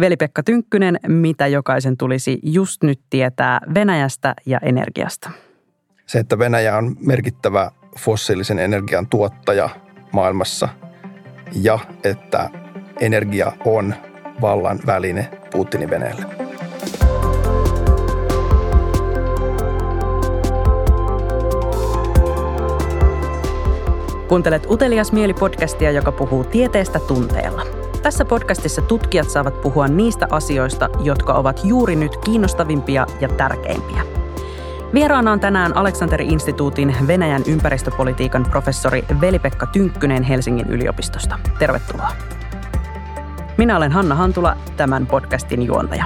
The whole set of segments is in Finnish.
Veli-Pekka Tynkkynen, mitä jokaisen tulisi just nyt tietää Venäjästä ja energiasta? Se, että Venäjä on merkittävä fossiilisen energian tuottaja maailmassa ja että energia on vallan väline Putinin Venäjälle. Kuuntelet Utelias mieli-podcastia, joka puhuu tieteestä tunteella. Tässä podcastissa tutkijat saavat puhua niistä asioista, jotka ovat juuri nyt kiinnostavimpia ja tärkeimpiä. Vieraana on tänään Aleksanteri-instituutin Venäjän ympäristöpolitiikan professori Veli-Pekka Tynkkynen Helsingin yliopistosta. Tervetuloa. Minä olen Hanna Hantula, tämän podcastin juontaja.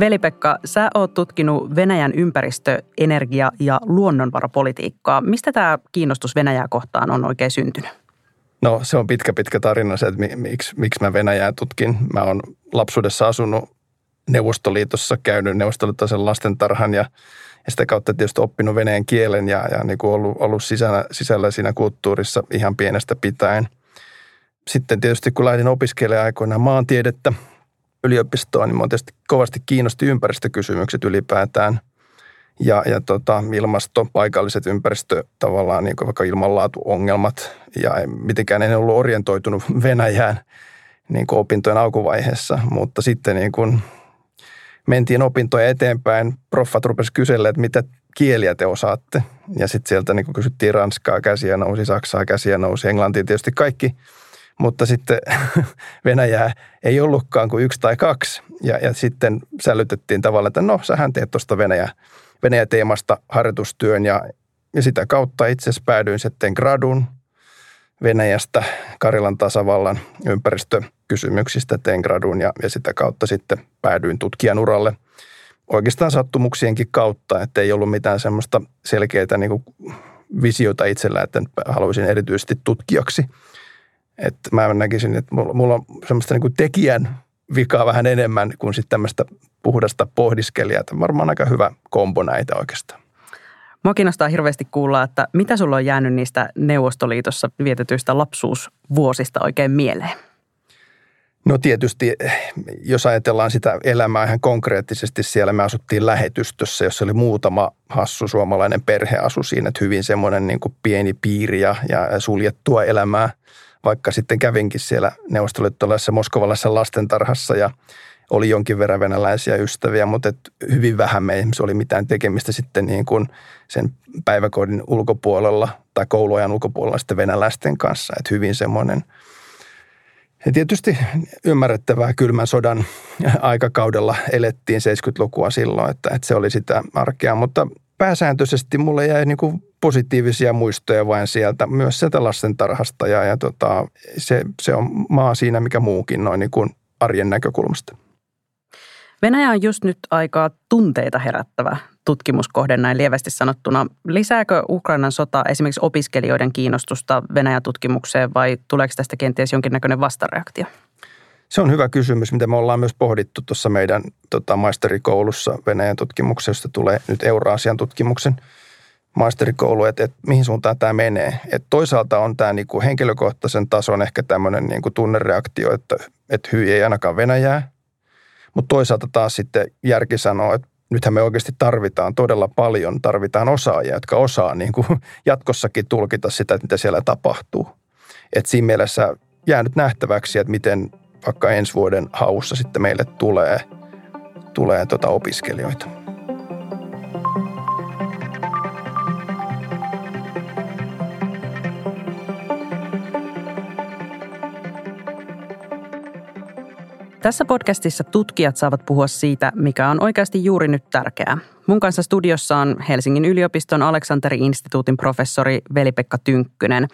Veli-Pekka, sä oot tutkinut Venäjän ympäristö-, energia- ja luonnonvarapolitiikkaa. Mistä tämä kiinnostus Venäjää kohtaan on oikein syntynyt? No se on pitkä pitkä tarina se, että miksi, miksi mä Venäjää tutkin. Mä oon lapsuudessa asunut Neuvostoliitossa, käynyt neuvostoliittaisen lastentarhan ja, ja sitä kautta tietysti oppinut venäjän kielen ja, ja niin kuin ollut, ollut sisällä, sisällä siinä kulttuurissa ihan pienestä pitäen. Sitten tietysti kun lähdin opiskelemaan aikoinaan maantiedettä yliopistoon, niin minua tietysti kovasti kiinnosti ympäristökysymykset ylipäätään. Ja, ja tota, ilmasto, paikalliset ympäristö, tavallaan niin kuin vaikka ilmanlaatuongelmat. Ja mitenkään en ollut orientoitunut Venäjään niin kuin opintojen alkuvaiheessa, mutta sitten niin kuin mentiin opintoja eteenpäin. Proffat rupesivat kyselemään, että mitä kieliä te osaatte. Ja sitten sieltä niin kysyttiin ranskaa, käsiä nousi, saksaa, käsiä nousi, englantia tietysti kaikki – mutta sitten Venäjää ei ollutkaan kuin yksi tai kaksi. Ja, ja sitten sälytettiin tavallaan, että no, sähän teet tuosta Venäjä, Venäjä-teemasta harjoitustyön. Ja, ja sitä kautta itse asiassa päädyin sitten gradun Venäjästä Karilan tasavallan ympäristökysymyksistä tein gradun ja, ja sitä kautta sitten päädyin tutkijan uralle oikeastaan sattumuksienkin kautta, että ei ollut mitään semmoista selkeää niin visiota itsellä, että haluaisin erityisesti tutkijaksi – että mä näkisin, että mulla on semmoista niin kuin tekijän vikaa vähän enemmän kuin sitten tämmöistä puhdasta pohdiskelijaa. Että varmaan aika hyvä kombo näitä oikeastaan. Mua kiinnostaa hirveästi kuulla, että mitä sulla on jäänyt niistä Neuvostoliitossa vietetyistä lapsuusvuosista oikein mieleen? No tietysti, jos ajatellaan sitä elämää ihan konkreettisesti, siellä me asuttiin lähetystössä, jossa oli muutama hassu suomalainen perhe asu siinä, että hyvin semmoinen niin kuin pieni piiri ja, ja suljettua elämää – vaikka sitten kävinkin siellä neuvostoliittolaisessa moskovalaisessa lastentarhassa ja oli jonkin verran venäläisiä ystäviä, mutta et hyvin vähän me se oli mitään tekemistä sitten niin kuin sen päiväkodin ulkopuolella tai kouluajan ulkopuolella sitten venäläisten kanssa. Että hyvin semmoinen ja tietysti ymmärrettävää kylmän sodan aikakaudella elettiin 70-lukua silloin, että, että se oli sitä arkea, mutta pääsääntöisesti mulle jäi niin kuin positiivisia muistoja vain sieltä, myös sieltä lastentarhasta ja, ja tota, se, se on maa siinä mikä muukin noin niin kuin arjen näkökulmasta. Venäjä on just nyt aika tunteita herättävä tutkimuskohde näin lievästi sanottuna. Lisääkö Ukrainan sota esimerkiksi opiskelijoiden kiinnostusta Venäjän tutkimukseen vai tuleeko tästä kenties jonkinnäköinen vastareaktio? Se on hyvä kysymys, mitä me ollaan myös pohdittu tuossa meidän tota, maisterikoulussa Venäjän tutkimuksessa, josta tulee nyt Euraasian tutkimuksen maisterikoulu, että, että mihin suuntaan tämä menee. Et toisaalta on tämä niinku henkilökohtaisen tason ehkä tämmöinen niinku tunnereaktio, että, että hyi ei ainakaan Venäjää. Mutta toisaalta taas sitten järki sanoo, että nythän me oikeasti tarvitaan todella paljon, tarvitaan osaajia, jotka osaa niin kuin jatkossakin tulkita sitä, että mitä siellä tapahtuu. Et siinä mielessä jää nyt nähtäväksi, että miten vaikka ensi vuoden haussa sitten meille tulee, tulee tota opiskelijoita. Tässä podcastissa tutkijat saavat puhua siitä, mikä on oikeasti juuri nyt tärkeää. Mun kanssa studiossa on Helsingin yliopiston Aleksanteri-instituutin professori Veli-Pekka Tynkkynen.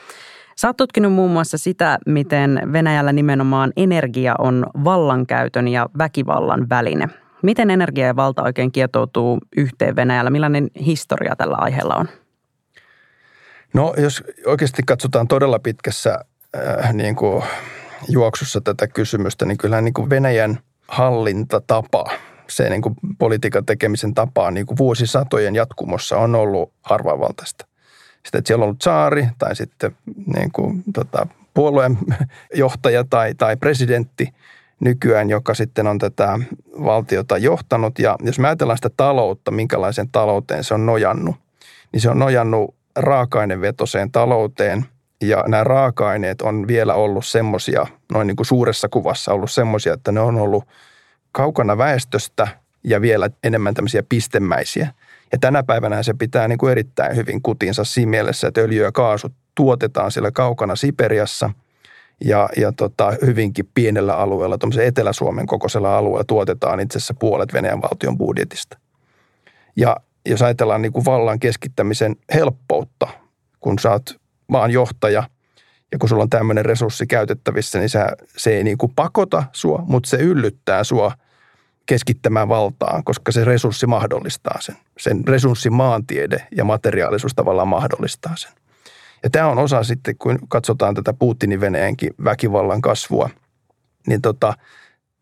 Sä oot tutkinut muun muassa sitä, miten Venäjällä nimenomaan energia on vallankäytön ja väkivallan väline. Miten energia ja valta oikein kietoutuu yhteen Venäjällä? Millainen historia tällä aiheella on? No jos oikeasti katsotaan todella pitkässä äh, niin kuin juoksussa tätä kysymystä, niin kyllähän niin kuin Venäjän hallintatapa, se niin kuin politiikan tekemisen tapa niin kuin vuosisatojen jatkumossa on ollut harvavaltaista. Sitten, että siellä on ollut saari tai sitten niin kuin, tota, puolueen johtaja tai, tai presidentti nykyään, joka sitten on tätä valtiota johtanut. Ja jos me ajatellaan sitä taloutta, minkälaisen talouteen se on nojannut, niin se on nojannut raaka-ainevetoiseen talouteen. Ja nämä raaka-aineet on vielä ollut semmoisia, noin niin kuin suuressa kuvassa ollut semmoisia, että ne on ollut kaukana väestöstä ja vielä enemmän tämmöisiä pistemäisiä. Ja tänä päivänä se pitää niin kuin erittäin hyvin kutinsa siinä mielessä, että öljy ja kaasu tuotetaan siellä kaukana Siperiassa ja, ja tota, hyvinkin pienellä alueella, tuommoisen Etelä-Suomen kokoisella alueella tuotetaan itse asiassa puolet Venäjän valtion budjetista. Ja jos ajatellaan niin kuin vallan keskittämisen helppoutta, kun sä oot maan johtaja ja kun sulla on tämmöinen resurssi käytettävissä, niin sä, se ei niin kuin pakota sua, mutta se yllyttää sua keskittämään valtaan, koska se resurssi mahdollistaa sen. Sen resurssin maantiede ja materiaalisuus tavallaan mahdollistaa sen. Ja tämä on osa sitten, kun katsotaan tätä Putinin Venäjänkin väkivallan kasvua, niin tota,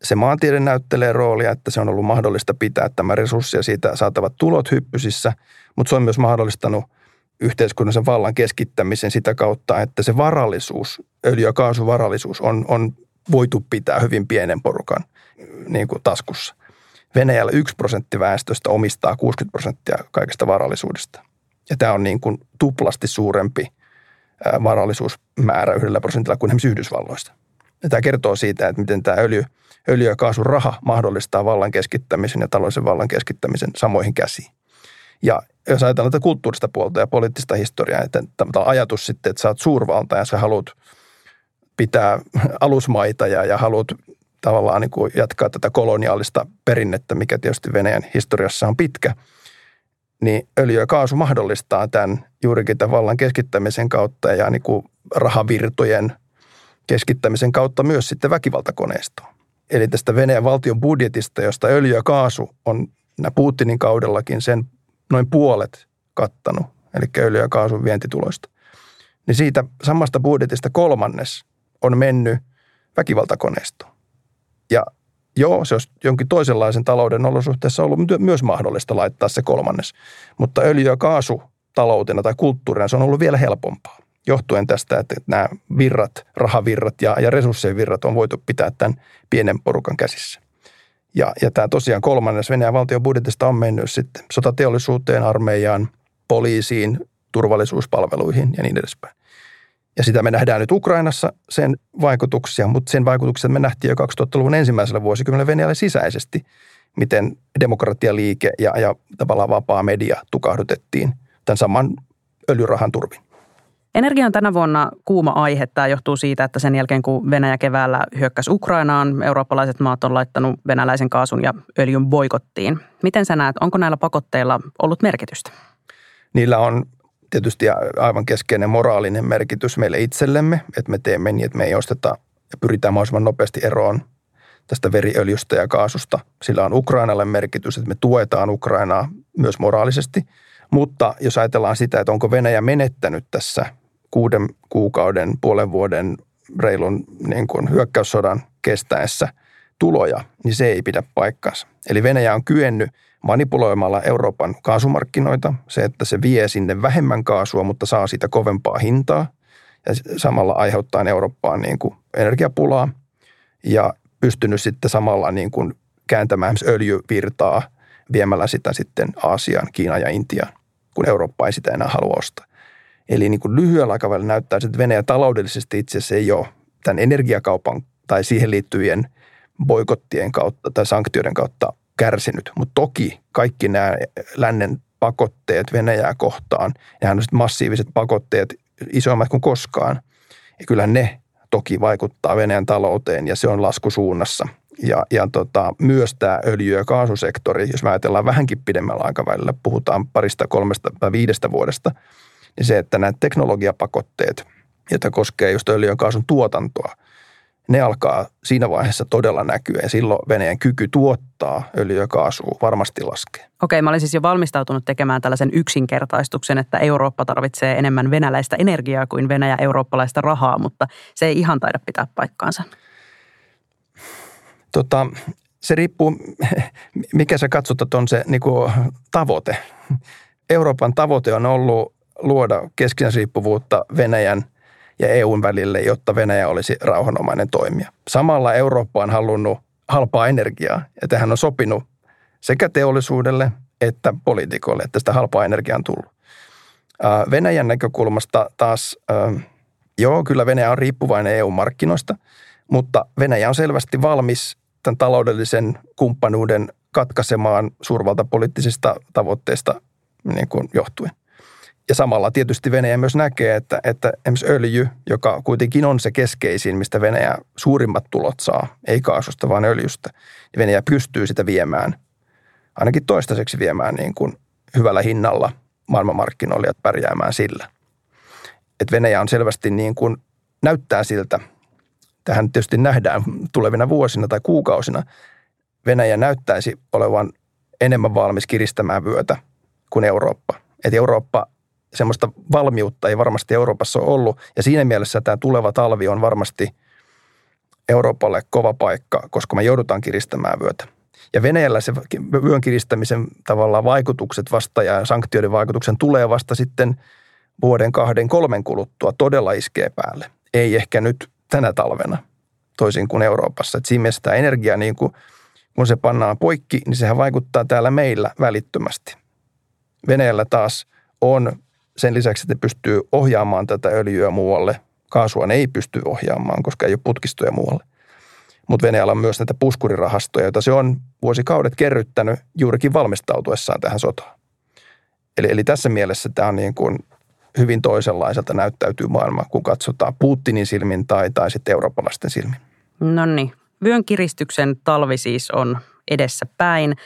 se maantiede näyttelee roolia, että se on ollut mahdollista pitää tämä resurssi ja siitä saatavat tulot hyppysissä, mutta se on myös mahdollistanut yhteiskunnallisen vallan keskittämisen sitä kautta, että se varallisuus, öljy- ja kaasuvarallisuus on, on voitu pitää hyvin pienen porukan niin kuin taskussa. Venäjällä yksi prosentti väestöstä omistaa 60 prosenttia kaikesta varallisuudesta. Ja tämä on niin kuin tuplasti suurempi varallisuusmäärä yhdellä prosentilla kuin esimerkiksi Yhdysvalloista. Ja tämä kertoo siitä, että miten tämä öljy, öljy- ja kaasuraha mahdollistaa vallan keskittämisen ja taloudellisen vallan keskittämisen samoihin käsiin. Ja jos ajatellaan tätä kulttuurista puolta ja poliittista historiaa, että tämä ajatus sitten, että sä oot suurvalta ja sä haluat pitää alusmaita ja, ja haluat tavallaan niin kuin jatkaa tätä koloniaalista perinnettä, mikä tietysti Venäjän historiassa on pitkä, niin öljy ja kaasu mahdollistaa tämän juurikin tämän vallan keskittämisen kautta ja niin kuin rahavirtojen keskittämisen kautta myös sitten väkivaltakoneistoon. Eli tästä Venäjän valtion budjetista, josta öljy ja kaasu on Putinin kaudellakin sen noin puolet kattanut, eli öljy- ja kaasun vientituloista, niin siitä samasta budjetista kolmannes on mennyt väkivaltakoneistoon. Ja joo, se olisi jonkin toisenlaisen talouden olosuhteessa ollut myös mahdollista laittaa se kolmannes. Mutta öljy- ja kaasu taloutena tai kulttuurina se on ollut vielä helpompaa. Johtuen tästä, että nämä virrat, rahavirrat ja, ja resurssien virrat on voitu pitää tämän pienen porukan käsissä. Ja, ja tämä tosiaan kolmannes Venäjän valtion budjetista on mennyt sitten sotateollisuuteen, armeijaan, poliisiin, turvallisuuspalveluihin ja niin edespäin. Ja sitä me nähdään nyt Ukrainassa, sen vaikutuksia, mutta sen vaikutuksia me nähtiin jo 2000-luvun ensimmäisellä vuosikymmenellä Venäjällä sisäisesti, miten demokratialiike ja, ja tavallaan vapaa media tukahdutettiin tämän saman öljyrahan turvin. Energia on tänä vuonna kuuma aihe. Tämä johtuu siitä, että sen jälkeen kun Venäjä keväällä hyökkäsi Ukrainaan, eurooppalaiset maat on laittanut venäläisen kaasun ja öljyn boikottiin. Miten sä näet, onko näillä pakotteilla ollut merkitystä? Niillä on tietysti aivan keskeinen moraalinen merkitys meille itsellemme, että me teemme niin, että me ei osteta ja pyritään mahdollisimman nopeasti eroon tästä veriöljystä ja kaasusta. Sillä on Ukrainalle merkitys, että me tuetaan Ukrainaa myös moraalisesti. Mutta jos ajatellaan sitä, että onko Venäjä menettänyt tässä kuuden kuukauden, puolen vuoden reilun niin kuin hyökkäyssodan kestäessä tuloja, niin se ei pidä paikkaansa. Eli Venäjä on kyennyt manipuloimalla Euroopan kaasumarkkinoita, se, että se vie sinne vähemmän kaasua, mutta saa siitä kovempaa hintaa ja samalla aiheuttaa Eurooppaan niin kuin energiapulaa ja pystynyt sitten samalla niin kuin kääntämään öljyvirtaa viemällä sitä sitten Aasiaan, Kiinaan ja Intiaan, kun Eurooppa ei sitä enää halua ostaa. Eli niin kuin lyhyellä aikavälillä näyttää, että Venäjä taloudellisesti itse asiassa ei ole tämän energiakaupan tai siihen liittyvien boikottien kautta tai sanktioiden kautta kärsinyt. Mutta toki kaikki nämä lännen pakotteet Venäjää kohtaan, ja on massiiviset pakotteet isommat kuin koskaan. Ja kyllä ne toki vaikuttaa Venäjän talouteen ja se on laskusuunnassa. Ja, ja tota, myös tämä öljy- ja kaasusektori, jos me ajatellaan vähänkin pidemmällä aikavälillä, puhutaan parista, kolmesta tai viidestä vuodesta, niin se, että nämä teknologiapakotteet, joita koskee just öljy- ja kaasun tuotantoa – ne alkaa siinä vaiheessa todella näkyä ja silloin Venäjän kyky tuottaa öljyä kaasua varmasti laskee. Okei, mä olin siis jo valmistautunut tekemään tällaisen yksinkertaistuksen, että Eurooppa tarvitsee enemmän venäläistä energiaa kuin Venäjä eurooppalaista rahaa, mutta se ei ihan taida pitää paikkaansa. Tota, se riippuu, mikä sä katsot, on se niin kuin, tavoite. Euroopan tavoite on ollut luoda keskinäisriippuvuutta Venäjän ja EUn välille, jotta Venäjä olisi rauhanomainen toimija. Samalla Eurooppa on halunnut halpaa energiaa ja tähän on sopinut sekä teollisuudelle että poliitikoille, että sitä halpaa energiaa on tullut. Venäjän näkökulmasta taas, joo, kyllä Venäjä on riippuvainen EU-markkinoista, mutta Venäjä on selvästi valmis tämän taloudellisen kumppanuuden katkaisemaan suurvaltapoliittisista tavoitteista niin kuin johtuen. Ja samalla tietysti Venäjä myös näkee, että, että esimerkiksi öljy, joka kuitenkin on se keskeisin, mistä Venäjä suurimmat tulot saa, ei kaasusta vaan öljystä, niin Venäjä pystyy sitä viemään, ainakin toistaiseksi viemään niin kuin hyvällä hinnalla maailmanmarkkinoille ja pärjäämään sillä. Et Venäjä on selvästi niin kuin, näyttää siltä, tähän tietysti nähdään tulevina vuosina tai kuukausina, Venäjä näyttäisi olevan enemmän valmis kiristämään vyötä kuin Eurooppa. Että Eurooppa, semmoista valmiutta ei varmasti Euroopassa ole ollut. Ja siinä mielessä tämä tuleva talvi on varmasti Euroopalle kova paikka, koska me joudutaan kiristämään vyötä. Ja Venäjällä se vyön kiristämisen tavallaan vaikutukset vasta ja sanktioiden vaikutuksen tulee vasta sitten vuoden, kahden, kolmen kuluttua todella iskee päälle. Ei ehkä nyt tänä talvena, toisin kuin Euroopassa. Et siinä mielessä tämä energia, niin kuin, kun se pannaan poikki, niin sehän vaikuttaa täällä meillä välittömästi. Venäjällä taas on sen lisäksi, että pystyy ohjaamaan tätä öljyä muualle. Kaasua ne ei pysty ohjaamaan, koska ei ole putkistoja muualle. Mutta Venäjällä on myös näitä puskurirahastoja, joita se on vuosikaudet kerryttänyt juurikin valmistautuessaan tähän sotaan. Eli, eli tässä mielessä tämä on niin kuin hyvin toisenlaiselta näyttäytyy maailma, kun katsotaan Putinin silmin tai, tai sitten eurooppalaisten silmin. No niin, vyön kiristyksen talvi siis on edessä päin.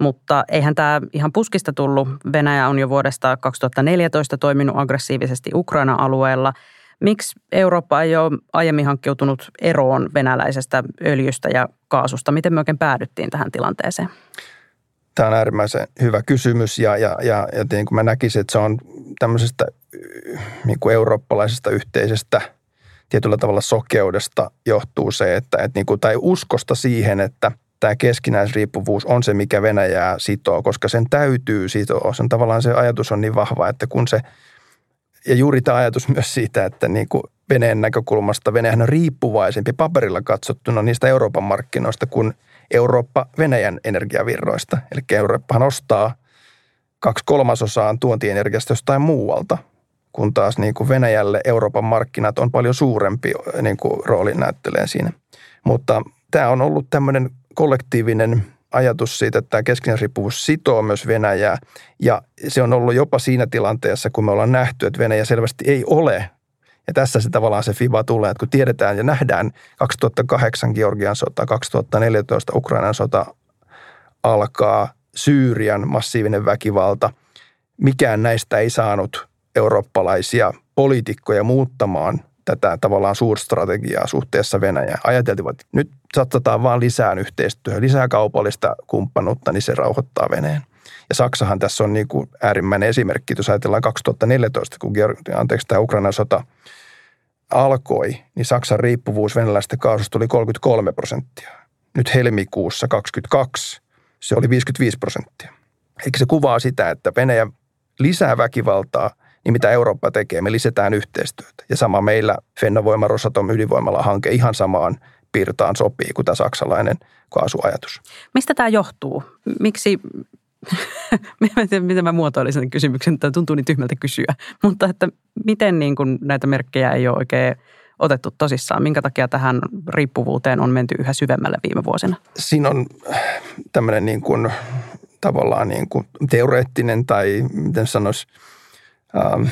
Mutta eihän tämä ihan puskista tullut. Venäjä on jo vuodesta 2014 toiminut aggressiivisesti Ukraina-alueella. Miksi Eurooppa ei ole aiemmin hankkiutunut eroon venäläisestä öljystä ja kaasusta? Miten me oikein päädyttiin tähän tilanteeseen? Tämä on äärimmäisen hyvä kysymys ja, ja, ja, ja niin kuin mä näkisin, että se on tämmöisestä niin kuin eurooppalaisesta yhteisestä tietyllä tavalla sokeudesta johtuu se, että, että niin kuin, tai uskosta siihen, että – tämä keskinäisriippuvuus on se, mikä Venäjää sitoo, koska sen täytyy sitoa. Sen tavallaan se ajatus on niin vahva, että kun se, ja juuri tämä ajatus myös siitä, että niin kuin Venäjän näkökulmasta Venäjän on riippuvaisempi paperilla katsottuna niistä Euroopan markkinoista kuin Eurooppa Venäjän energiavirroista. Eli Eurooppahan ostaa kaksi kolmasosaan tuontienergiasta jostain muualta, kun taas niin kuin Venäjälle Euroopan markkinat on paljon suurempi niin kuin rooli näyttelee siinä. Mutta tämä on ollut tämmöinen kollektiivinen ajatus siitä, että tämä keskinäisriippuvuus sitoo myös Venäjää. Ja se on ollut jopa siinä tilanteessa, kun me ollaan nähty, että Venäjä selvästi ei ole. Ja tässä se tavallaan se FIBA tulee, että kun tiedetään ja nähdään 2008 Georgian sota, 2014 Ukrainan sota alkaa, Syyrian massiivinen väkivalta, mikään näistä ei saanut eurooppalaisia poliitikkoja muuttamaan tätä tavallaan suurstrategiaa suhteessa Venäjään. Ajateltiin, että nyt satsataan vaan lisää yhteistyöhön, lisää kaupallista kumppanuutta, niin se rauhoittaa Venäjän. Ja Saksahan tässä on niin kuin äärimmäinen esimerkki, jos ajatellaan 2014, kun anteeksi, tämä Ukrainan sota alkoi, niin Saksan riippuvuus venäläistä kaasusta oli 33 prosenttia. Nyt helmikuussa 22 se oli 55 prosenttia. Eikö se kuvaa sitä, että Venäjä lisää väkivaltaa – niin mitä Eurooppa tekee, me lisätään yhteistyötä. Ja sama meillä Fennovoima Rosatom ydinvoimalla hanke ihan samaan piirtaan sopii kuin tämä saksalainen kaasuajatus. Mistä tämä johtuu? Miksi, miten mä muotoilisin sen kysymyksen, tämä tuntuu niin tyhmältä kysyä, mutta että miten niin kuin näitä merkkejä ei ole oikein otettu tosissaan? Minkä takia tähän riippuvuuteen on menty yhä syvemmälle viime vuosina? Siinä on tämmöinen niin kuin, tavallaan niin kuin teoreettinen tai miten sanoisi – ähm,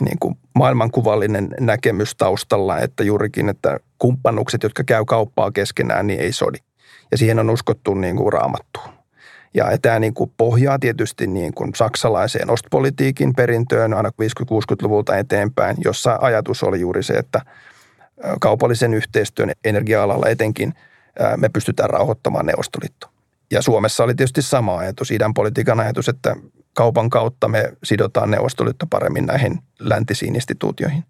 niin kuin maailmankuvallinen näkemys taustalla, että juurikin, että kumppanukset, jotka käy kauppaa keskenään, niin ei sodi. Ja siihen on uskottu niin kuin raamattuun. Ja tämä niin kuin pohjaa tietysti niin kuin saksalaiseen ostpolitiikin perintöön aina 50-60-luvulta eteenpäin, jossa ajatus oli juuri se, että kaupallisen yhteistyön energia-alalla etenkin me pystytään rauhoittamaan Neuvostoliitto. Ja Suomessa oli tietysti sama ajatus, idän politiikan ajatus, että kaupan kautta me sidotaan Neuvostoliitto paremmin näihin läntisiin instituutioihin.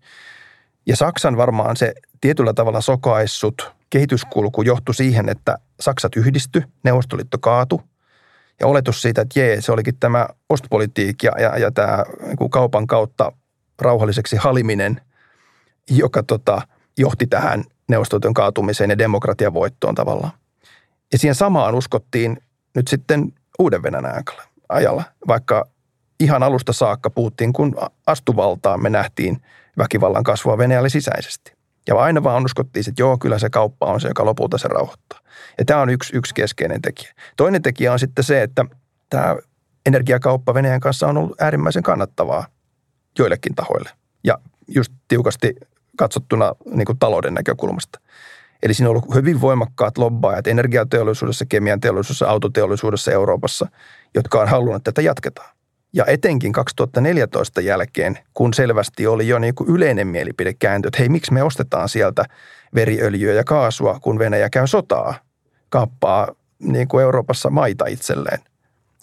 Ja Saksan varmaan se tietyllä tavalla sokaissut kehityskulku johtui siihen, että Saksat yhdisty, Neuvostoliitto kaatu Ja oletus siitä, että jee, se olikin tämä ostpolitiikka ja, ja, ja tämä niin kaupan kautta rauhalliseksi haliminen, joka tota, johti tähän neuvostotyön kaatumiseen ja demokratian voittoon tavallaan. Ja siihen samaan uskottiin nyt sitten uuden Venäjän ajalla, vaikka ihan alusta saakka puhuttiin, kun astuvaltaan me nähtiin väkivallan kasvua Venäjälle sisäisesti. Ja aina vaan uskottiin, että joo, kyllä se kauppa on se, joka lopulta se rauhoittaa. Ja tämä on yksi, yksi keskeinen tekijä. Toinen tekijä on sitten se, että tämä energiakauppa Venäjän kanssa on ollut äärimmäisen kannattavaa joillekin tahoille. Ja just tiukasti katsottuna niin kuin talouden näkökulmasta. Eli siinä on ollut hyvin voimakkaat lobbaajat energiateollisuudessa, kemian teollisuudessa, autoteollisuudessa Euroopassa, jotka on halunnut, tätä jatketaan. Ja etenkin 2014 jälkeen, kun selvästi oli jo niin kuin yleinen mielipide käänty, että hei, miksi me ostetaan sieltä veriöljyä ja kaasua, kun Venäjä käy sotaa, kappaa niin kuin Euroopassa maita itselleen,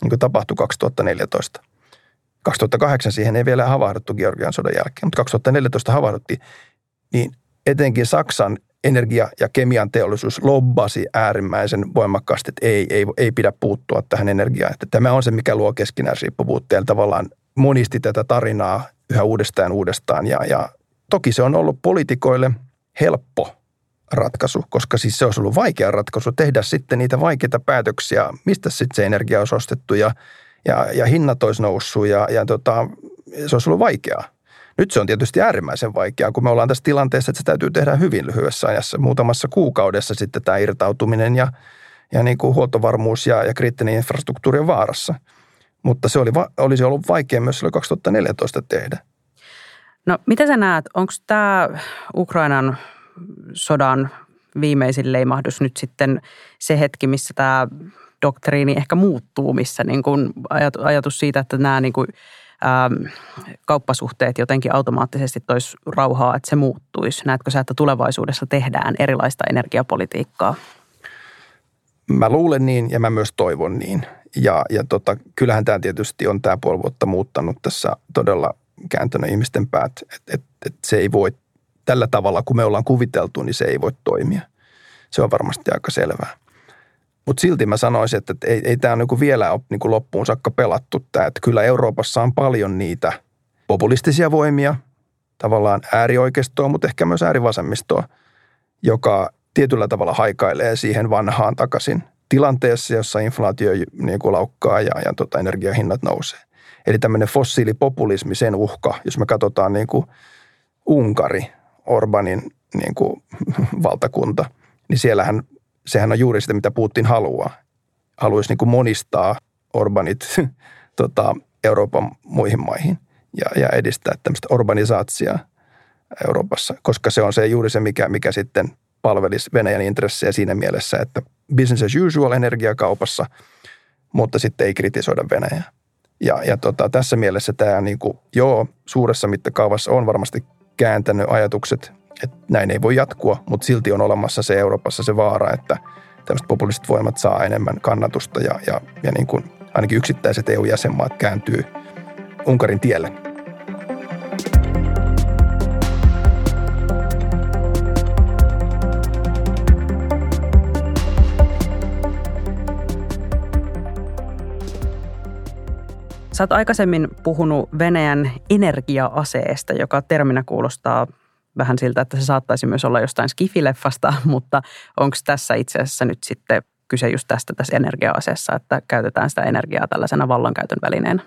niin kuin tapahtui 2014. 2008 siihen ei vielä havahduttu Georgian sodan jälkeen, mutta 2014 havahduttiin, niin etenkin Saksan energia- ja kemian teollisuus lobbasi äärimmäisen voimakkaasti, että ei, ei, ei pidä puuttua tähän energiaan. Että tämä on se, mikä luo keskinäisriippuvuutta ja tavallaan monisti tätä tarinaa yhä uudestaan uudestaan. Ja, ja toki se on ollut poliitikoille helppo ratkaisu, koska siis se olisi ollut vaikea ratkaisu tehdä sitten niitä vaikeita päätöksiä, mistä sitten se energia olisi ostettu ja, ja, ja hinnat olisi noussut ja, ja tota, se olisi ollut vaikeaa. Nyt se on tietysti äärimmäisen vaikeaa, kun me ollaan tässä tilanteessa, että se täytyy tehdä hyvin lyhyessä ajassa. Muutamassa kuukaudessa sitten tämä irtautuminen ja, ja niin kuin huoltovarmuus ja, ja kriittinen infrastruktuuri on vaarassa. Mutta se oli, olisi ollut vaikea myös silloin 2014 tehdä. No mitä sä näet, onko tämä Ukrainan sodan viimeisin leimahdus nyt sitten se hetki, missä tämä doktriini ehkä muuttuu, missä niin kuin ajatus siitä, että nämä niin kuin ähm, kauppasuhteet jotenkin automaattisesti tois rauhaa, että se muuttuisi? Näetkö sä, että tulevaisuudessa tehdään erilaista energiapolitiikkaa? Mä luulen niin ja mä myös toivon niin. Ja, ja tota, kyllähän tämä tietysti on tämä puoli vuotta muuttanut tässä todella kääntänyt ihmisten päät, että et, et se ei voi tällä tavalla, kun me ollaan kuviteltu, niin se ei voi toimia. Se on varmasti aika selvää. Mutta silti mä sanoisin, että ei, ei tämä niinku vielä ole niinku loppuun saakka pelattu tämä. Että kyllä Euroopassa on paljon niitä populistisia voimia, tavallaan äärioikeistoa, mutta ehkä myös äärivasemmistoa, joka tietyllä tavalla haikailee siihen vanhaan takaisin tilanteessa, jossa inflaatio niin laukkaa ja, ja tota, energiahinnat nousee. Eli tämmöinen fossiilipopulismi, sen uhka, jos me katsotaan niin kuin Unkari, Orbanin niin kuin valtakunta, niin siellähän sehän on juuri sitä, mitä Putin haluaa. Haluaisi niin kuin monistaa Orbanit tota, Euroopan muihin maihin ja, ja edistää tämmöistä urbanisaatsia Euroopassa, koska se on se juuri se, mikä, mikä sitten palvelisi Venäjän intressejä siinä mielessä, että business as usual energiakaupassa, mutta sitten ei kritisoida Venäjää. Ja, ja tota, tässä mielessä tämä niin kuin, joo, suuressa mittakaavassa on varmasti kääntänyt ajatukset että näin ei voi jatkua, mutta silti on olemassa se Euroopassa se vaara, että tämmöiset populistiset voimat saa enemmän kannatusta ja, ja, ja niin kuin ainakin yksittäiset EU-jäsenmaat kääntyy Unkarin tielle. Sä oot aikaisemmin puhunut Venäjän energia-aseesta, joka terminä kuulostaa vähän siltä, että se saattaisi myös olla jostain skifileffasta, mutta onko tässä itse asiassa nyt sitten kyse just tästä tässä energia-aseessa, että käytetään sitä energiaa tällaisena vallankäytön välineenä?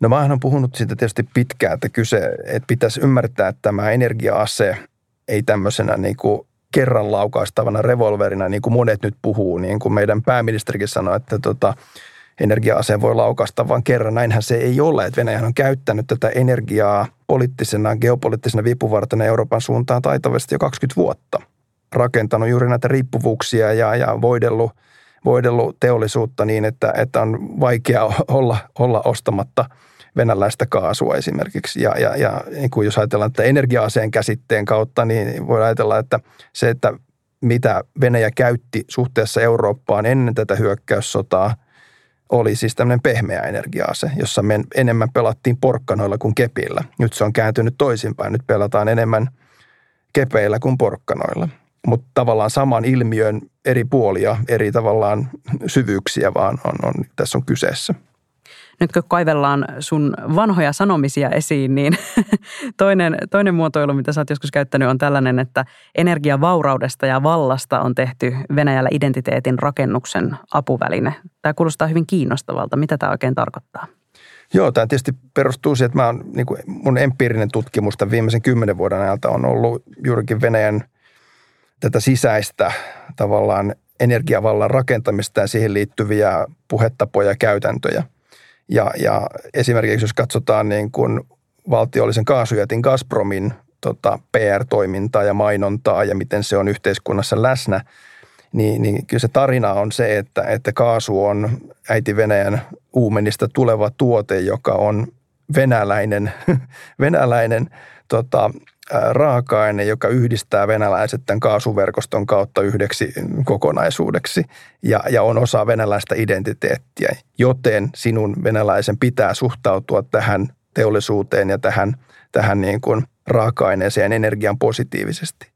No mä olen puhunut siitä tietysti pitkään, että kyse, että pitäisi ymmärtää, että tämä energia-ase ei tämmöisenä niin kuin kerran laukaistavana revolverina, niin kuin monet nyt puhuu, niin kuin meidän pääministerikin sanoi, että tota, energia-aseen voi laukaista vain kerran. Näinhän se ei ole, että Venäjä on käyttänyt tätä energiaa poliittisena, geopoliittisena vipuvartena Euroopan suuntaan taitavasti jo 20 vuotta. Rakentanut juuri näitä riippuvuuksia ja, ja voidellut, voidellut teollisuutta niin, että, että on vaikea olla, olla ostamatta venäläistä kaasua esimerkiksi. Ja, ja, ja niin kuin jos ajatellaan, että energia-aseen käsitteen kautta, niin voi ajatella, että se, että mitä Venäjä käytti suhteessa Eurooppaan ennen tätä hyökkäyssotaa – oli siis tämmöinen pehmeä energiaase, jossa me enemmän pelattiin porkkanoilla kuin kepillä. Nyt se on kääntynyt toisinpäin. Nyt pelataan enemmän kepeillä kuin porkkanoilla. mutta tavallaan saman ilmiön eri puolia, eri tavallaan syvyyksiä vaan on, on tässä on kyseessä. Nyt kun kaivellaan sun vanhoja sanomisia esiin, niin toinen, toinen muotoilu, mitä sä oot joskus käyttänyt, on tällainen, että energiavauraudesta ja vallasta on tehty Venäjällä identiteetin rakennuksen apuväline. Tämä kuulostaa hyvin kiinnostavalta. Mitä tämä oikein tarkoittaa? Joo, tämä tietysti perustuu siihen, että mä oon, niin kuin mun empiirinen tutkimusta viimeisen kymmenen vuoden ajalta on ollut juurikin Venäjän tätä sisäistä tavallaan energiavallan rakentamista ja siihen liittyviä puhetapoja ja käytäntöjä. Ja, ja esimerkiksi jos katsotaan niin kuin valtiollisen kaasujätin Gazpromin tota, PR-toimintaa ja mainontaa ja miten se on yhteiskunnassa läsnä, niin, niin kyllä se tarina on se, että, että kaasu on äiti Venäjän uumenista tuleva tuote, joka on venäläinen, venäläinen tota, raaka-aine, joka yhdistää venäläiset tämän kaasuverkoston kautta yhdeksi kokonaisuudeksi ja, ja on osa venäläistä identiteettiä. Joten sinun venäläisen pitää suhtautua tähän teollisuuteen ja tähän, tähän niin kuin raaka-aineeseen energian positiivisesti.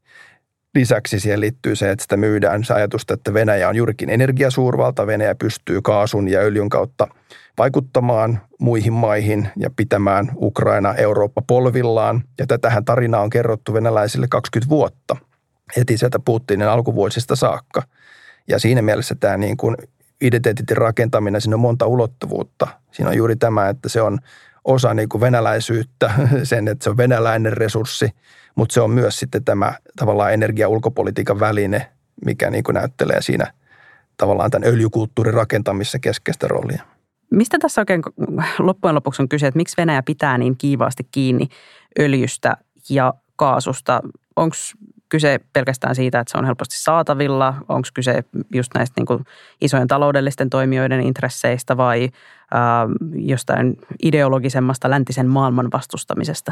Lisäksi siihen liittyy se, että sitä myydään se ajatusta, että Venäjä on juurikin energiasuurvalta. Venäjä pystyy kaasun ja öljyn kautta vaikuttamaan muihin maihin ja pitämään Ukraina Eurooppa polvillaan. Ja tätähän tarinaa on kerrottu venäläisille 20 vuotta heti sieltä Putinin alkuvuosista saakka. Ja siinä mielessä tämä niin kuin identiteetin rakentaminen, siinä on monta ulottuvuutta. Siinä on juuri tämä, että se on osa niin kuin venäläisyyttä, sen, että se on venäläinen resurssi, mutta se on myös sitten tämä tavallaan energia-ulkopolitiikan väline, mikä niin kuin näyttelee siinä tavallaan tämän öljykulttuurin rakentamisessa keskeistä roolia. Mistä tässä oikein loppujen lopuksi on kyse, että miksi Venäjä pitää niin kiivaasti kiinni öljystä ja kaasusta? Onko kyse pelkästään siitä, että se on helposti saatavilla? Onko kyse just näistä niin kuin isojen taloudellisten toimijoiden intresseistä vai ää, jostain ideologisemmasta läntisen maailman vastustamisesta?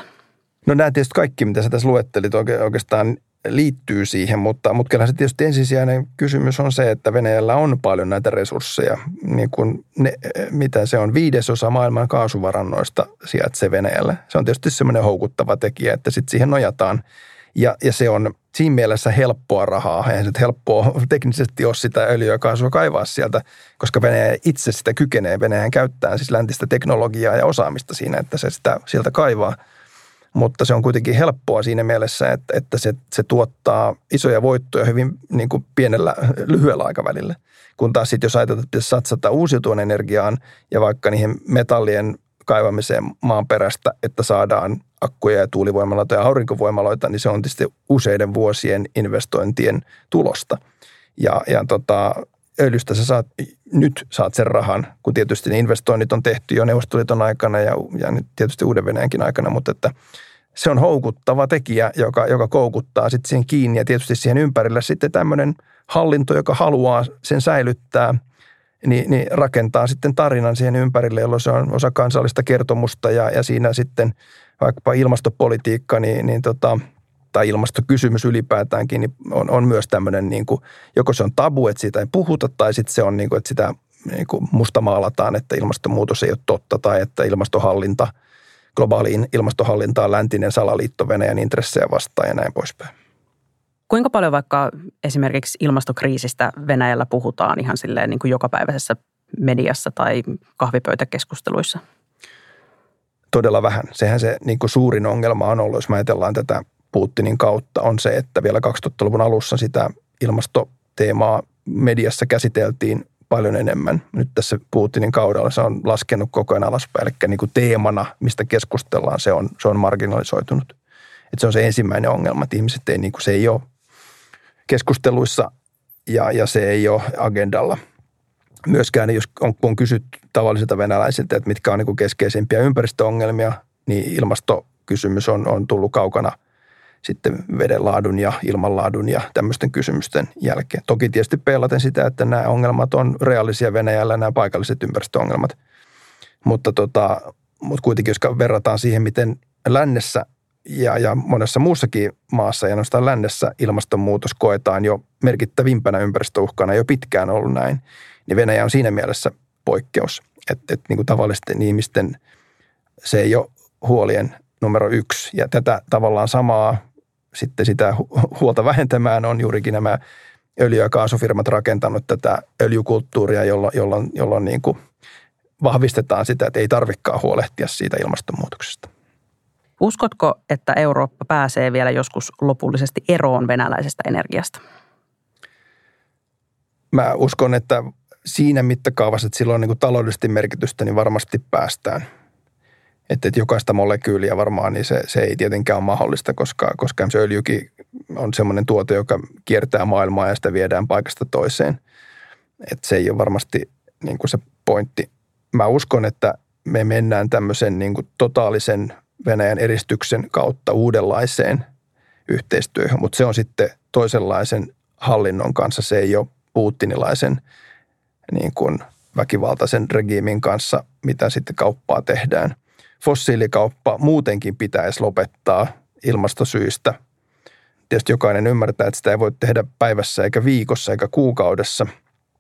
No nämä tietysti kaikki, mitä sä tässä luettelit, oikeastaan liittyy siihen, mutta, mutta kyllä se tietysti ensisijainen kysymys on se, että Venäjällä on paljon näitä resursseja. Niin kuin ne, mitä se on, viidesosa maailman kaasuvarannoista sijaitsee Venäjällä. Se on tietysti semmoinen houkuttava tekijä, että sitten siihen nojataan. Ja, ja se on siinä mielessä helppoa rahaa. Eihän se helppoa teknisesti ole sitä öljyä ja kaasua kaivaa sieltä, koska Venäjä itse sitä kykenee. Venäjän käyttää siis läntistä teknologiaa ja osaamista siinä, että se sitä sieltä kaivaa – mutta se on kuitenkin helppoa siinä mielessä, että, että se, se tuottaa isoja voittoja hyvin niin kuin pienellä, lyhyellä aikavälillä. Kun taas sitten jos ajatellaan, että pitäisi satsata uusiutuvan energiaan ja vaikka niihin metallien kaivamiseen maan perästä, että saadaan akkuja ja tuulivoimaloita ja aurinkovoimaloita, niin se on tietysti useiden vuosien investointien tulosta. Ja, ja tota, öljystä sä saat, nyt saat sen rahan, kun tietysti ne investoinnit on tehty jo Neuvostoliiton aikana ja, ja nyt tietysti Uuden Venäjänkin aikana, mutta että se on houkuttava tekijä, joka, joka koukuttaa sitten siihen kiinni ja tietysti siihen ympärille. Sitten tämmöinen hallinto, joka haluaa sen säilyttää, niin, niin rakentaa sitten tarinan siihen ympärille, jolloin se on osa kansallista kertomusta ja, ja siinä sitten vaikkapa ilmastopolitiikka, niin, niin tota, tai ilmastokysymys ylipäätäänkin, niin on, on myös tämmöinen, niin kuin, joko se on tabu, että siitä ei puhuta, tai sitten se on, niin kuin, että sitä niin kuin mustamaalataan, että ilmastonmuutos ei ole totta, tai että ilmastohallinta, globaaliin ilmastohallintaan läntinen salaliitto Venäjän intressejä vastaan ja näin poispäin. Kuinka paljon vaikka esimerkiksi ilmastokriisistä Venäjällä puhutaan ihan silleen niin kuin jokapäiväisessä mediassa tai kahvipöytäkeskusteluissa? Todella vähän. Sehän se niin kuin suurin ongelma on ollut, jos me ajatellaan tätä Putinin kautta, on se, että vielä 2000-luvun alussa sitä ilmastoteemaa mediassa käsiteltiin paljon enemmän. Nyt tässä Putinin kaudella se on laskenut koko ajan alaspäin, eli niin kuin teemana, mistä keskustellaan, se on, se on marginalisoitunut. Et se on se ensimmäinen ongelma, että ihmiset ei, niin kuin, se ei ole keskusteluissa ja, ja se ei ole agendalla. Myöskään, jos on, on kysytty tavallisilta venäläisiltä, että mitkä on niin kuin keskeisimpiä ympäristöongelmia, niin ilmastokysymys on, on tullut kaukana – sitten vedenlaadun ja ilmanlaadun ja tämmöisten kysymysten jälkeen. Toki tietysti peilaten sitä, että nämä ongelmat on reaalisia Venäjällä, nämä paikalliset ympäristöongelmat. Mutta, tota, mutta kuitenkin, jos verrataan siihen, miten lännessä ja, ja monessa muussakin maassa, ja ainoastaan lännessä ilmastonmuutos koetaan jo merkittävimpänä ympäristöuhkana, jo pitkään ollut näin, niin Venäjä on siinä mielessä poikkeus. Että et, niin kuin tavallisten ihmisten se ei ole huolien numero yksi. Ja tätä tavallaan samaa sitten sitä huolta vähentämään on juurikin nämä öljy- ja kaasufirmat rakentanut tätä öljykulttuuria, jolloin, jolloin, jolloin niin kuin vahvistetaan sitä, että ei tarvikaan huolehtia siitä ilmastonmuutoksesta. Uskotko, että Eurooppa pääsee vielä joskus lopullisesti eroon venäläisestä energiasta? Mä uskon, että siinä mittakaavassa, että sillä on niin taloudellisesti merkitystä, niin varmasti päästään. Että, että jokaista molekyyliä varmaan, niin se, se ei tietenkään ole mahdollista, koska, koska se öljykin on semmoinen tuote, joka kiertää maailmaa ja sitä viedään paikasta toiseen. Että se ei ole varmasti niin kuin se pointti. Mä uskon, että me mennään tämmöisen niin kuin totaalisen Venäjän eristyksen kautta uudenlaiseen yhteistyöhön, mutta se on sitten toisenlaisen hallinnon kanssa. Se ei ole puuttinilaisen niin kuin väkivaltaisen regiimin kanssa, mitä sitten kauppaa tehdään. Fossiilikauppa muutenkin pitäisi lopettaa ilmastosyistä. Tietysti jokainen ymmärtää, että sitä ei voi tehdä päivässä eikä viikossa eikä kuukaudessa,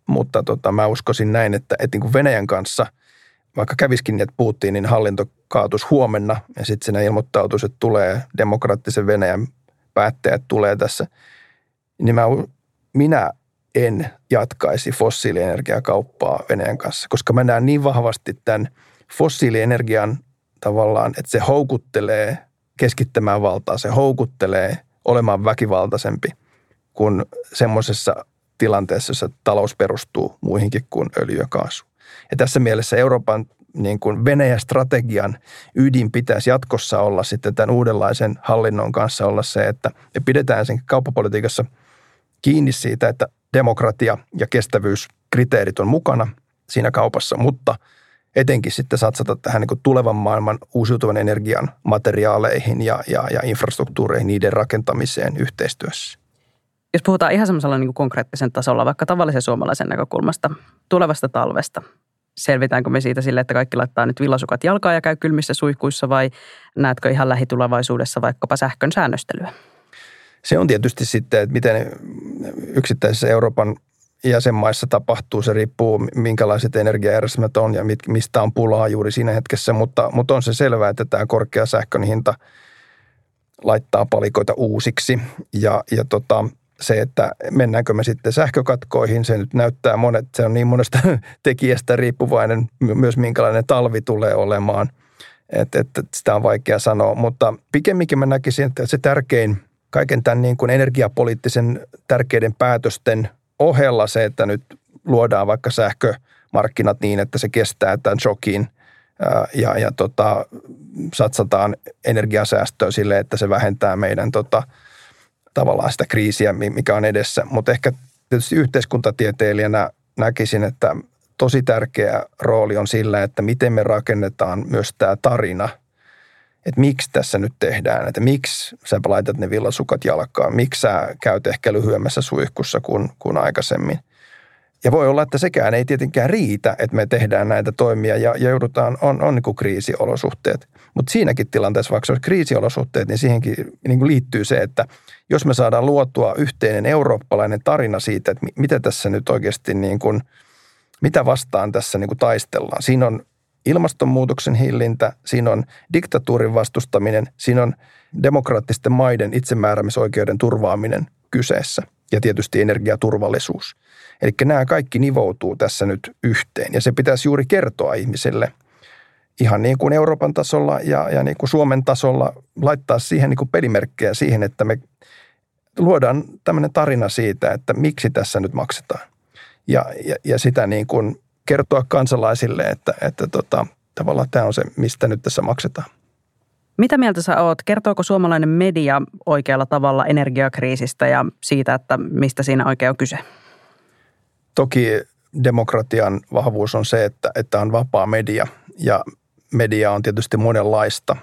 mutta tota, mä uskoisin näin, että, että niin kuin Venäjän kanssa, vaikka käviskin, että puhuttiin, niin hallinto kaatus huomenna ja sitten siinä ilmoittautuisi, että tulee demokraattisen Venäjän päättäjät tulee tässä, niin mä, minä en jatkaisi fossiilienergiakauppaa Venäjän kanssa, koska mä näen niin vahvasti tämän fossiilienergian tavallaan, että se houkuttelee keskittämään valtaa, se houkuttelee olemaan väkivaltaisempi kuin semmoisessa tilanteessa, jossa talous perustuu muihinkin kuin öljy ja kaasu. Ja tässä mielessä Euroopan niin kuin Venäjän strategian ydin pitäisi jatkossa olla sitten tämän uudenlaisen hallinnon kanssa olla se, että me pidetään sen kauppapolitiikassa kiinni siitä, että demokratia ja kestävyyskriteerit on mukana siinä kaupassa, mutta etenkin sitten satsata tähän niin tulevan maailman uusiutuvan energian materiaaleihin ja, ja, ja infrastruktuureihin, niiden rakentamiseen yhteistyössä. Jos puhutaan ihan semmoisella niin konkreettisen tasolla, vaikka tavallisen suomalaisen näkökulmasta, tulevasta talvesta, selvitäänkö me siitä sille, että kaikki laittaa nyt villasukat jalkaa ja käy kylmissä suihkuissa vai näetkö ihan lähitulevaisuudessa vaikkapa sähkön säännöstelyä? Se on tietysti sitten, että miten yksittäisissä Euroopan jäsenmaissa tapahtuu. Se riippuu, minkälaiset energiajärjestelmät on ja mistä on pulaa juuri siinä hetkessä, mutta, mutta on se selvää, että tämä korkea sähkön hinta laittaa palikoita uusiksi ja, ja tota, se, että mennäänkö me sitten sähkökatkoihin, se nyt näyttää monet, se on niin monesta tekijästä riippuvainen myös minkälainen talvi tulee olemaan, että, että sitä on vaikea sanoa, mutta pikemminkin mä näkisin, että se tärkein kaiken tämän niin kuin energiapoliittisen tärkeiden päätösten ohella se, että nyt luodaan vaikka sähkömarkkinat niin, että se kestää tämän shokin ja, ja tota, satsataan energiasäästöä sille, että se vähentää meidän tota, – tavallaan sitä kriisiä, mikä on edessä. Mutta ehkä tietysti yhteiskuntatieteilijänä näkisin, että tosi tärkeä rooli on sillä, että miten me rakennetaan myös tämä tarina, että miksi tässä nyt tehdään, että miksi sä laitat ne villasukat jalkaan, miksi sä käyt ehkä lyhyemmässä suihkussa kuin, kuin aikaisemmin – ja voi olla, että sekään ei tietenkään riitä, että me tehdään näitä toimia ja, ja joudutaan, on, on niin kuin kriisiolosuhteet. Mutta siinäkin tilanteessa, vaikka se on kriisiolosuhteet, niin siihenkin niin kuin liittyy se, että jos me saadaan luotua yhteinen eurooppalainen tarina siitä, että mitä tässä nyt oikeasti niin kuin, mitä vastaan tässä niin kuin taistellaan. Siinä on ilmastonmuutoksen hillintä, siinä on diktatuurin vastustaminen, siinä on demokraattisten maiden itsemääräämisoikeuden turvaaminen kyseessä ja tietysti energiaturvallisuus – Eli nämä kaikki nivoutuu tässä nyt yhteen ja se pitäisi juuri kertoa ihmisille ihan niin kuin Euroopan tasolla ja, ja niin kuin Suomen tasolla laittaa siihen niin kuin pelimerkkejä siihen, että me luodaan tämmöinen tarina siitä, että miksi tässä nyt maksetaan. Ja, ja, ja sitä niin kuin kertoa kansalaisille, että, että tota, tavallaan tämä on se, mistä nyt tässä maksetaan. Mitä mieltä sä oot? Kertooko suomalainen media oikealla tavalla energiakriisistä ja siitä, että mistä siinä oikein on kyse? Toki demokratian vahvuus on se, että, että on vapaa media ja media on tietysti monenlaista.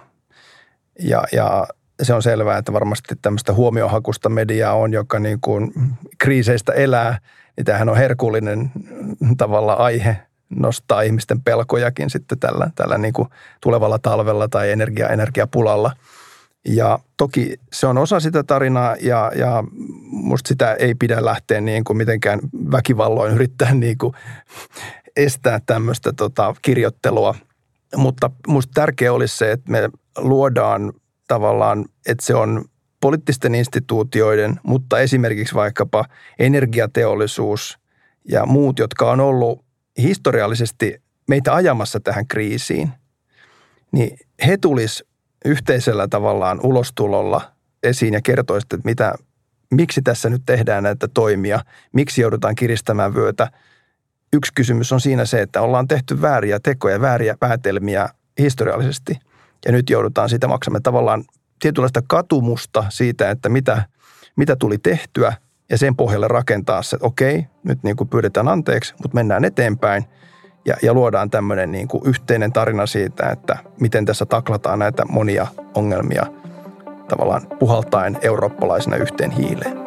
Ja, ja se on selvää, että varmasti tämmöistä huomiohakusta mediaa on, joka niin kuin kriiseistä elää. Niin tämähän on herkullinen tavalla aihe nostaa ihmisten pelkojakin sitten tällä, tällä niin kuin tulevalla talvella tai energia, energiapulalla – ja toki se on osa sitä tarinaa ja, ja musta sitä ei pidä lähteä niin kuin mitenkään väkivalloin yrittää niin kuin estää tämmöistä tota kirjoittelua. Mutta musta tärkeä olisi se, että me luodaan tavallaan, että se on poliittisten instituutioiden, mutta esimerkiksi vaikkapa energiateollisuus ja muut, jotka on ollut historiallisesti meitä ajamassa tähän kriisiin, niin he tulis yhteisellä tavallaan ulostulolla esiin ja kertoisivat, että mitä, miksi tässä nyt tehdään näitä toimia, miksi joudutaan kiristämään vyötä. Yksi kysymys on siinä se, että ollaan tehty vääriä tekoja, vääriä päätelmiä historiallisesti ja nyt joudutaan siitä maksamaan tavallaan tietynlaista katumusta siitä, että mitä, mitä tuli tehtyä ja sen pohjalle rakentaa se, että okei, nyt niin kuin pyydetään anteeksi, mutta mennään eteenpäin ja, ja luodaan tämmöinen niin kuin yhteinen tarina siitä, että miten tässä taklataan näitä monia ongelmia tavallaan puhaltaen eurooppalaisena yhteen hiileen.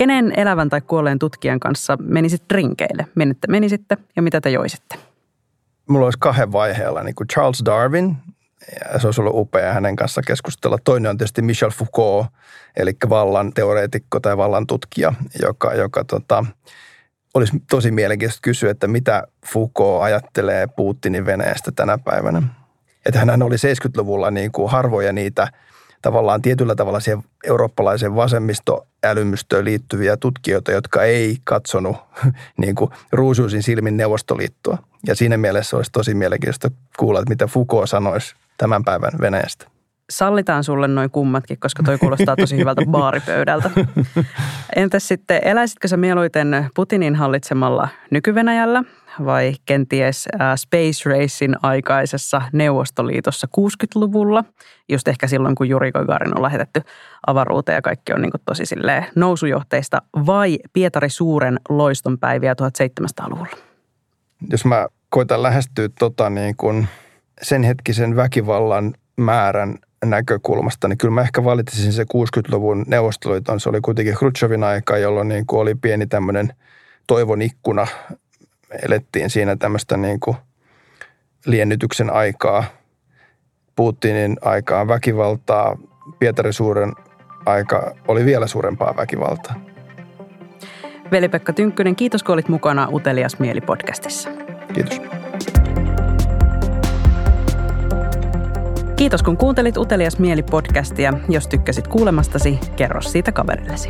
Kenen elävän tai kuolleen tutkijan kanssa menisit rinkeille? Menette, menisitte ja mitä te joisitte? Mulla olisi kahden vaiheella, niin kuin Charles Darwin, ja se olisi ollut upea hänen kanssa keskustella. Toinen on tietysti Michel Foucault, eli vallan teoreetikko tai vallan tutkija, joka, joka tota, olisi tosi mielenkiintoista kysyä, että mitä Foucault ajattelee Putinin Venäjästä tänä päivänä. Että hän oli 70-luvulla niin kuin harvoja niitä – tavallaan tietyllä tavalla siihen eurooppalaiseen vasemmistoälymystöön liittyviä tutkijoita, jotka ei katsonut niin kuin ruusuisin silmin Neuvostoliittoa. Ja siinä mielessä olisi tosi mielenkiintoista kuulla, että mitä Foucault sanoisi tämän päivän Venäjästä. Sallitaan sulle noin kummatkin, koska toi kuulostaa tosi hyvältä baaripöydältä. Entäs sitten, eläisitkö sä mieluiten Putinin hallitsemalla nykyvenäjällä vai kenties Space Racein aikaisessa Neuvostoliitossa 60-luvulla, just ehkä silloin, kun Juri Gagarin on lähetetty avaruuteen ja kaikki on niin kuin tosi nousujohteista, vai Pietari Suuren loistonpäiviä 1700-luvulla? Jos mä koitan lähestyä tota niin kuin sen hetkisen väkivallan määrän näkökulmasta, niin kyllä mä ehkä valitsisin se 60-luvun Neuvostoliiton. Se oli kuitenkin Khrushchevin aika, jolloin niin kuin oli pieni tämmöinen toivon ikkuna elettiin siinä tämmöistä niin kuin liennytyksen aikaa, Putinin aikaa väkivaltaa, Pietari Suuren aika oli vielä suurempaa väkivaltaa. Veli-Pekka Tynkkynen, kiitos kun olit mukana Utelias Mieli-podcastissa. Kiitos. Kiitos kun kuuntelit Utelias Mieli-podcastia. Jos tykkäsit kuulemastasi, kerro siitä kaverillesi.